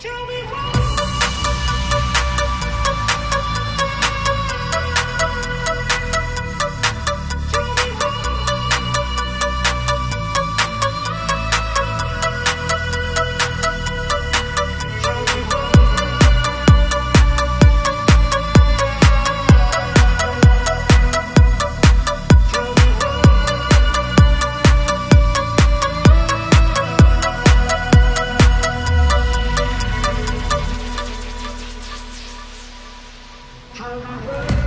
Tell me I'll